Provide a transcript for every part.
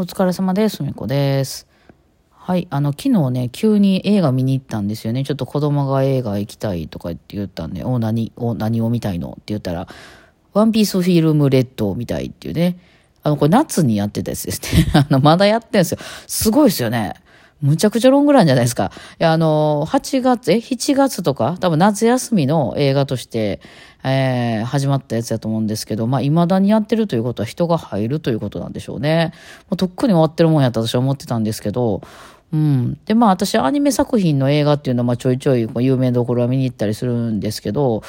お疲れ様です。みこです。はい。あの、昨日ね、急に映画見に行ったんですよね。ちょっと子供が映画行きたいとかって言ったんで、お、何、お、何を見たいのって言ったら、ワンピースフィルムレッドを見たいっていうね。あの、これ夏にやってたやつですね。あの、まだやってんすよ。すごいですよね。むちゃくちゃロングランじゃないですか。いや、あの、8月、え、7月とか、多分夏休みの映画として、えー、始まったやつだと思うんですけど、まあ、未だにやってるということは人が入るということなんでしょうね。もうとっくに終わってるもんやと私は思ってたんですけど、うん。で、まあ、私、アニメ作品の映画っていうのは、まあ、ちょいちょい、こう有名どころは見に行ったりするんですけど、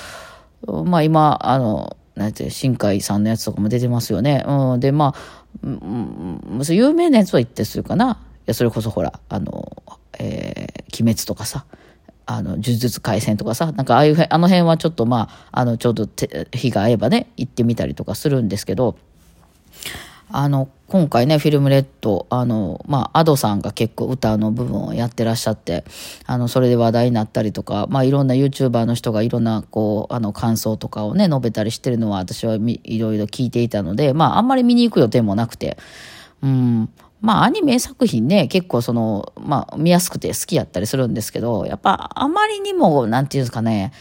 まあ、今、あの、なんて、新海さんのやつとかも出てますよね。うん。で、まあ、うん、有名なやつは言ってするかな。いや、それこそほら、あの、えー、鬼滅とかさ、あの、呪術廻戦とかさ、なんかああいう、あの辺はちょっとまあ、あの、ちょうど日が合えばね、行ってみたりとかするんですけど、あの、今回ね、フィルムレッド、あの、まあ、アドさんが結構歌の部分をやってらっしゃって、あの、それで話題になったりとか、まあ、いろんな YouTuber の人がいろんな、こう、あの、感想とかをね、述べたりしてるのは私はいろいろ聞いていたので、まあ、あんまり見に行く予定もなくて、うん、まあ、アニメ作品ね、結構その、まあ、見やすくて好きやったりするんですけど、やっぱ、あまりにも、なんていうんですかね、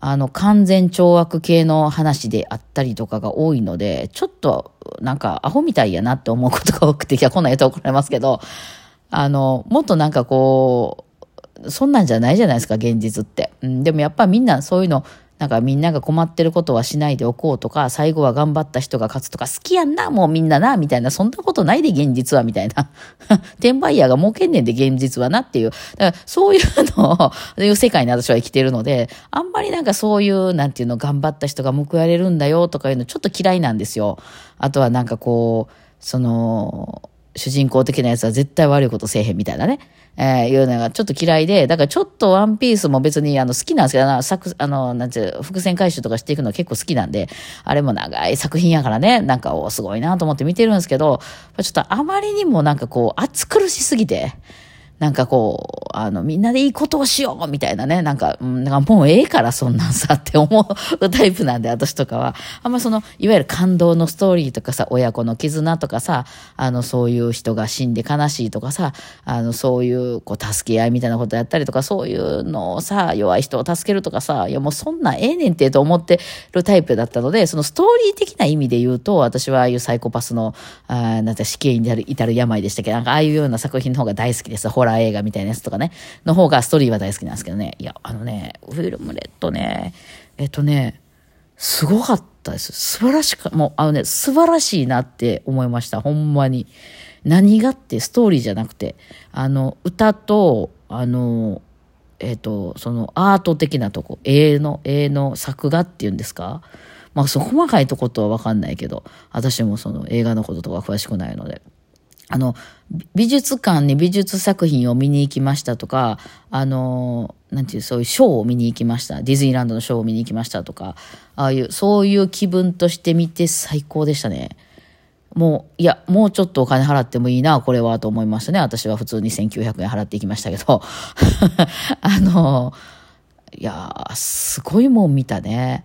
あの、完全懲悪系の話であったりとかが多いので、ちょっと、なんか、アホみたいやなって思うことが多くて、いや、こんなん言うと怒られますけど、あの、もっとなんかこう、そんなんじゃないじゃないですか、現実って。うん、でもやっぱみんなそういうの、なんかみんなが困ってることはしないでおこうとか、最後は頑張った人が勝つとか、好きやんな、もうみんなな、みたいな、そんなことないで現実は、みたいな。転売ヤーが儲けんねんで現実はなっていう。だからそういうのを、そういう世界に私は生きてるので、あんまりなんかそういう、なんていうの、頑張った人が報われるんだよとかいうのちょっと嫌いなんですよ。あとはなんかこう、その、主人公的なやつは絶対悪いことせえへんみたいなね。えー、いうのがちょっと嫌いで、だからちょっとワンピースも別にあの好きなんですけどな、作、あの、なんていう、伏線回収とかしていくの結構好きなんで、あれも長い作品やからね、なんか、おすごいなと思って見てるんですけど、ちょっとあまりにもなんかこう、暑苦しすぎて、なんかこう、あの、みんなでいいことをしようみたいなね、なんか、うん、なんかもうええからそんなんさって思うタイプなんで、私とかは。あんまその、いわゆる感動のストーリーとかさ、親子の絆とかさ、あの、そういう人が死んで悲しいとかさ、あの、そういう、こう、助け合いみたいなことやったりとか、そういうのをさ、弱い人を助けるとかさ、いやもうそんなええねんってと思ってるタイプだったので、そのストーリー的な意味で言うと、私はああいうサイコパスの、あなんて死刑に至る至る病でしたけ？ど、なんかああいうような作品の方が大好きです。ホラー映画みたいなやつとかね、の方がストーリーは大好きなんですけどね。いや、あのね、フィルムレッドね、えっとね、すごかったです。素晴らしか、もう、あのね、素晴らしいなって思いました。ほんまに。何がってストーリーじゃなくて、あの、歌と、あの、えっ、と、そのアート的なとこ、絵の、絵の作画っていうんですか？まあ、そ細かいとことはわかんないけど、私もその映画のこととか詳しくないので。あの、美術館に美術作品を見に行きましたとか、あの、なんていう、そういうショーを見に行きました。ディズニーランドのショーを見に行きましたとか、ああいう、そういう気分として見て最高でしたね。もう、いや、もうちょっとお金払ってもいいな、これは、と思いましたね。私は普通に1900円払っていきましたけど。あの、いや、すごいもん見たね。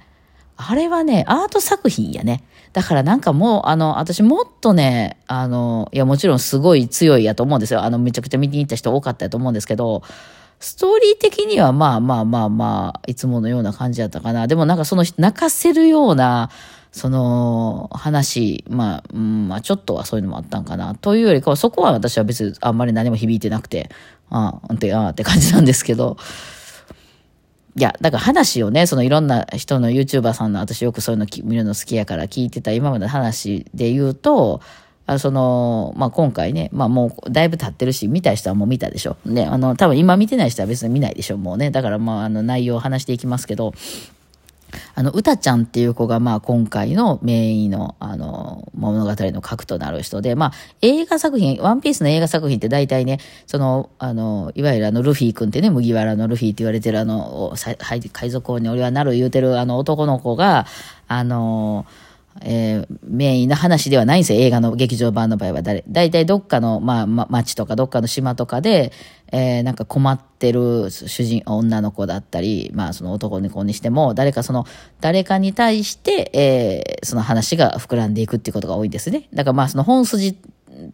あれはね、アート作品やね。だからなんかもう、あの、私もっとね、あの、いやもちろんすごい強いやと思うんですよ。あの、めちゃくちゃ見に行った人多かったやと思うんですけど、ストーリー的にはまあまあまあまあ、いつものような感じだったかな。でもなんかその泣かせるような、その話、まあ、うん、まあちょっとはそういうのもあったんかな。というよりかは、そこは私は別にあんまり何も響いてなくて、ああ、って、ああって感じなんですけど、いや、だから話をね、そのいろんな人の YouTuber さんの、私よくそういうの見るの好きやから聞いてた今までの話で言うと、あその、まあ、今回ね、まあ、もうだいぶ経ってるし、見たい人はもう見たでしょ。ね、あの、多分今見てない人は別に見ないでしょ、もうね。だからまあ、あの内容を話していきますけど、あの、うたちゃんっていう子が、まあ、今回の名医の、あの、物語の核となる人で、まあ、映画作品、ワンピースの映画作品って大体ね、その、あの、いわゆるあの、ルフィ君ってね、麦わらのルフィって言われてるあの、海賊王に俺はなる言うてるあの男の子が、あの、えー、メインの話ではないんですよ。映画の劇場版の場合は誰。大体どっかの、まあ、ま、町とかどっかの島とかで、えー、なんか困ってる主人、女の子だったり、まあその男の子にしても、誰かその、誰かに対して、えー、その話が膨らんでいくっていうことが多いんですね。だからまあその本筋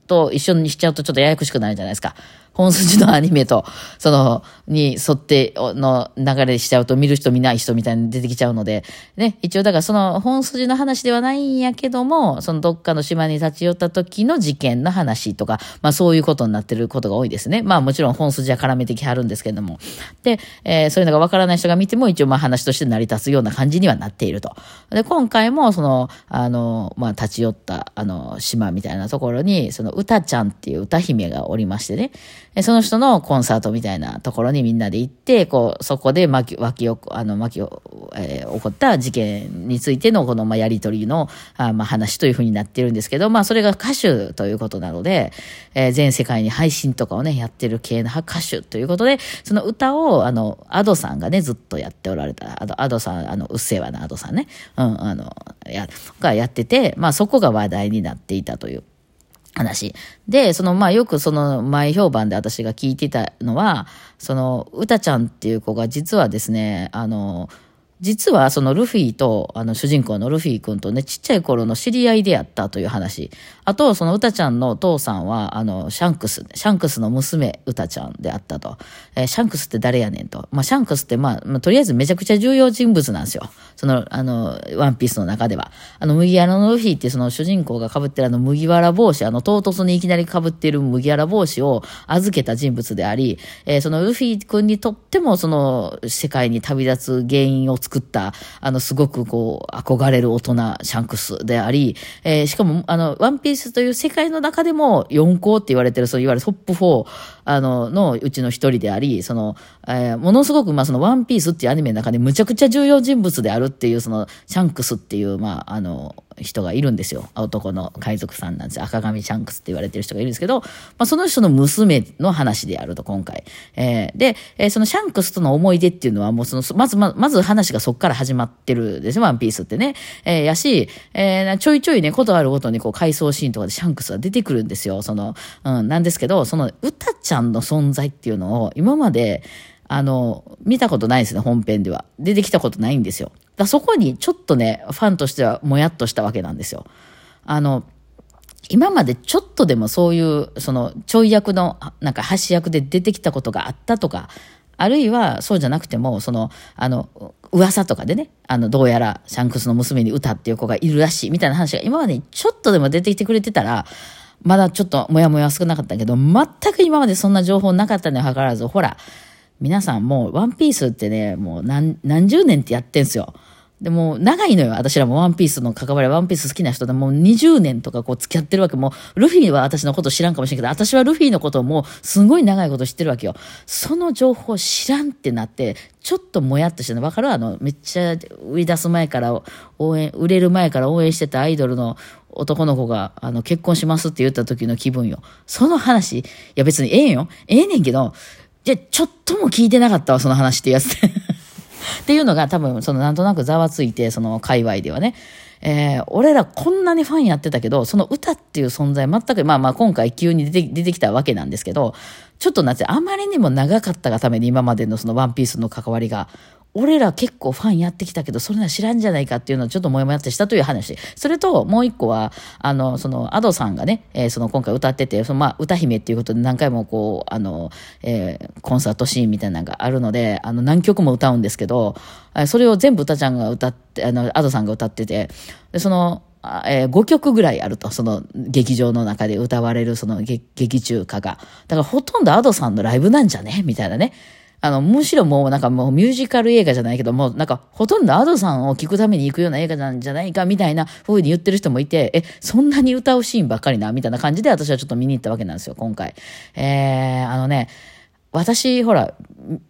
と一緒にしちゃうとちょっとややこしくなるじゃないですか。本筋のアニメと、その、に沿っての流れしちゃうと見る人見ない人みたいに出てきちゃうので、ね、一応だからその本筋の話ではないんやけども、そのどっかの島に立ち寄った時の事件の話とか、まあそういうことになってることが多いですね。まあもちろん本筋は絡めてきはるんですけども。で、えー、そういうのがわからない人が見ても一応まあ話として成り立つような感じにはなっていると。で、今回もその、あの、まあ立ち寄った、あの、島みたいなところに、その歌ちゃんっていう歌姫がおりましてね、その人のコンサートみたいなところにみんなで行って、こう、そこで巻き、巻き起あの、巻き、えー、起こった事件についてのこの、まあ、やりとりの、あまあ、話というふうになってるんですけど、まあ、それが歌手ということなので、えー、全世界に配信とかをね、やってる系の歌手ということで、その歌を、あの、アドさんがね、ずっとやっておられた、あの、アドさん、あの、うっせぇわな、アドさんね、うん、あの、や、がやってて、まあ、そこが話題になっていたという。話。で、その、まあ、よくその前評判で私が聞いてたのは、その、うたちゃんっていう子が実はですね、あの、実はそのルフィと、あの主人公のルフィ君とね、ちっちゃい頃の知り合いであったという話。あと、そのうたちゃんのお父さんは、あの、シャンクス、シャンクスの娘、うたちゃんであったと。えー、シャンクスって誰やねんと。まあ、シャンクスって、まあ、まあ、とりあえずめちゃくちゃ重要人物なんですよ。その、あの、ワンピースの中では。あの、麦わらのルフィってその主人公が被ってるあの麦わら帽子、あの、唐突にいきなり被っている麦わら帽子を預けた人物であり、えー、そのルフィ君にとっても、その、世界に旅立つ原因を作作った、あの、すごくこう、憧れる大人、シャンクスであり、えー、しかも、あの、ワンピースという世界の中でも四皇って言われてる、そういわゆるトップ4、あの、のうちの一人であり、その、えー、ものすごく、まあ、その、ワンピースっていうアニメの中でむちゃくちゃ重要人物であるっていう、その、シャンクスっていう、まあ、あの、人がいるんですよ。男の海賊さんなんですよ。赤髪シャンクスって言われてる人がいるんですけど、まあ、その人の娘の話であると、今回。えー、で、えー、そのシャンクスとの思い出っていうのは、もうその、まず、ま、まず話がそこから始まってるですよ、ワンピースってね。えー、やし、えー、ちょいちょいね、ことあるごとにこう、回想シーンとかでシャンクスが出てくるんですよ。その、うん、なんですけど、その、歌ちゃんの存在っていうのを、今まで、あの、見たことないですね、本編では。出てきたことないんですよ。だそこにちょっとね、ファンとしてはもやっとしたわけなんですよ。あの、今までちょっとでもそういう、その、ちょい役の、なんか、橋役で出てきたことがあったとか、あるいはそうじゃなくても、その、あの、噂とかでね、あの、どうやらシャンクスの娘に歌っていう子がいるらしい、みたいな話が今までにちょっとでも出てきてくれてたら、まだちょっともやもや少なかったけど、全く今までそんな情報なかったにもからず、ほら、皆さんもうワンピースってね、もう何、何十年ってやってんすよ。でも、長いのよ。私らもワンピースの関わり、ワンピース好きな人でもう20年とかこう付き合ってるわけ。もう、ルフィは私のこと知らんかもしれんけど、私はルフィのことをもうすごい長いこと知ってるわけよ。その情報知らんってなって、ちょっともやっとしてるの。わかるあの、めっちゃ売り出す前から応援、売れる前から応援してたアイドルの男の子が、あの、結婚しますって言った時の気分よ。その話、いや別にええんよ。ええねんけど、じゃ、ちょっとも聞いてなかったわ、その話ってやつで。っていうのが多分、そのなんとなくざわついて、その界隈ではね。えー、俺らこんなにファンやってたけど、その歌っていう存在全く、まあまあ今回急に出て出てきたわけなんですけど、ちょっとなぜあまりにも長かったがために今までのそのワンピースの関わりが俺ら結構ファンやってきたけど、それは知らんじゃないかっていうのをちょっともやもやってしたという話。それと、もう一個は、あの、その、アドさんがね、えー、その今回歌ってて、そのまあ、歌姫っていうことで何回もこう、あの、えー、コンサートシーンみたいなのがあるので、あの、何曲も歌うんですけど、それを全部歌ちゃんが歌って、あの、アドさんが歌ってて、で、その、えー、5曲ぐらいあると、その劇場の中で歌われるその劇中歌が。だからほとんどアドさんのライブなんじゃね？みたいなね。あの、むしろもうなんかもうミュージカル映画じゃないけども、なんかほとんどアドさんを聞くために行くような映画なんじゃないかみたいな風に言ってる人もいて、え、そんなに歌うシーンばっかりなみたいな感じで私はちょっと見に行ったわけなんですよ、今回。えー、あのね、私、ほら、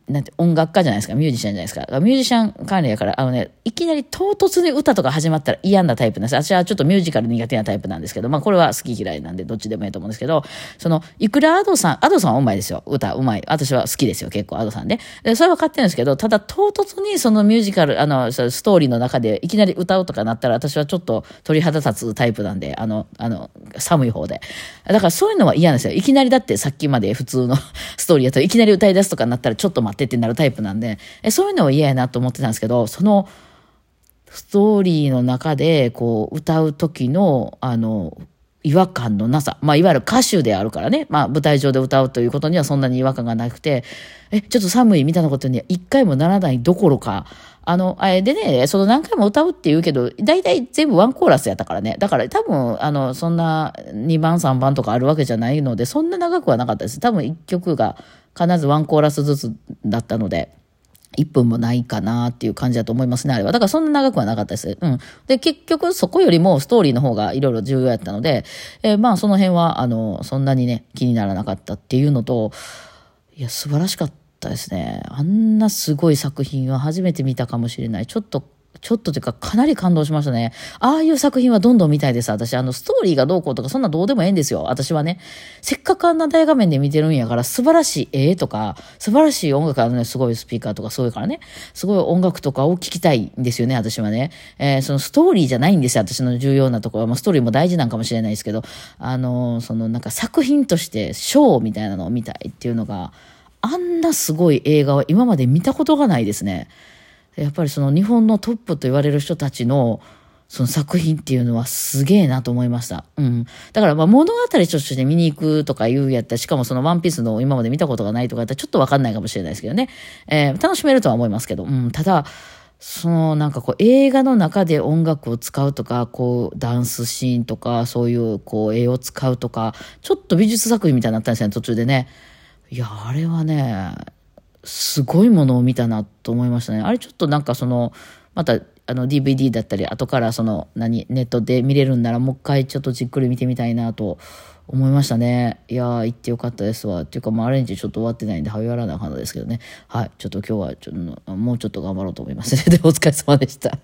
なんて、音楽家じゃないですか、ミュージシャンじゃないですか。ミュージシャン関連やから、あのね、いきなり唐突に歌とか始まったら嫌なタイプなんです。私はちょっとミュージカル苦手なタイプなんですけど、まあこれは好き嫌いなんでどっちでもいいと思うんですけど、その、いくらアドさん、アドさんはうまいですよ。歌うまい。私は好きですよ、結構アドさんで。で、それは分かってるんですけど、ただ唐突にそのミュージカル、あの、ストーリーの中でいきなり歌うとかなったら私はちょっと鳥肌立つタイプなんで、あの、あの、寒い方で。だからそういうのは嫌なんですよ。いきなりだってさっきまで普通の ストーリーやといきなり歌い出すとかなったらちょっと待ってってなるタイプなんで、えそういうのは嫌やなと思ってたんですけど、その、ストーリーの中で、こう、歌う時の、あの、違和感のなさ。まあ、いわゆる歌手であるからね。まあ、舞台上で歌うということにはそんなに違和感がなくて、え、ちょっと寒いみたいなことには一回もならないどころか、あの、あれでね、その何回も歌うって言うけど、大体全部ワンコーラスやったからね。だから多分、あの、そんな2番3番とかあるわけじゃないので、そんな長くはなかったです。多分1曲が必ずワンコーラスずつだったので。1分もないかなっていう感じだと思いますね、あれは。だからそんな長くはなかったです。うん。で、結局そこよりもストーリーの方がいろいろ重要やったので、えー、まあその辺は、あの、そんなにね、気にならなかったっていうのと、いや、素晴らしかったですね。あんなすごい作品は初めて見たかもしれない。ちょっとちょっとというか、かなり感動しましたね。ああいう作品はどんどん見たいです。私、あの、ストーリーがどうこうとか、そんなどうでもええんですよ。私はね。せっかくあんな大画面で見てるんやから、素晴らしい絵とか、素晴らしい音楽あのね、すごいスピーカーとか、そういうからね、すごい音楽とかを聞きたいんですよね、私はね。えー、そのストーリーじゃないんですよ、私の重要なところは。まあ、ストーリーも大事なんかもしれないですけど、あの、そのなんか作品として、ショーみたいなのを見たいっていうのが、あんなすごい映画は今まで見たことがないですね。やっぱりその日本のトップと言われる人たちのその作品っていうのはすげえなと思いました。うん。だからまあ物語として見に行くとか言うやったら、しかもそのワンピースの今まで見たことがないとかやったらちょっとわかんないかもしれないですけどね。えー、楽しめるとは思いますけど。うん。ただ、そのなんかこう映画の中で音楽を使うとか、こうダンスシーンとか、そういうこう絵を使うとか、ちょっと美術作品みたいになったんですね、途中でね。いや、あれはね、すごいものを見たなと思いましたね。あれちょっとなんかその、またあの DVD だったり、後からその何、ネットで見れるんならもう一回ちょっとじっくり見てみたいなと思いましたね。いやー、行ってよかったですわ。っていうか、まあ、アレンジちょっと終わってないんで、はやらな花ですけどね。はい。ちょっと今日はちょっと、もうちょっと頑張ろうと思います。で、お疲れ様でした。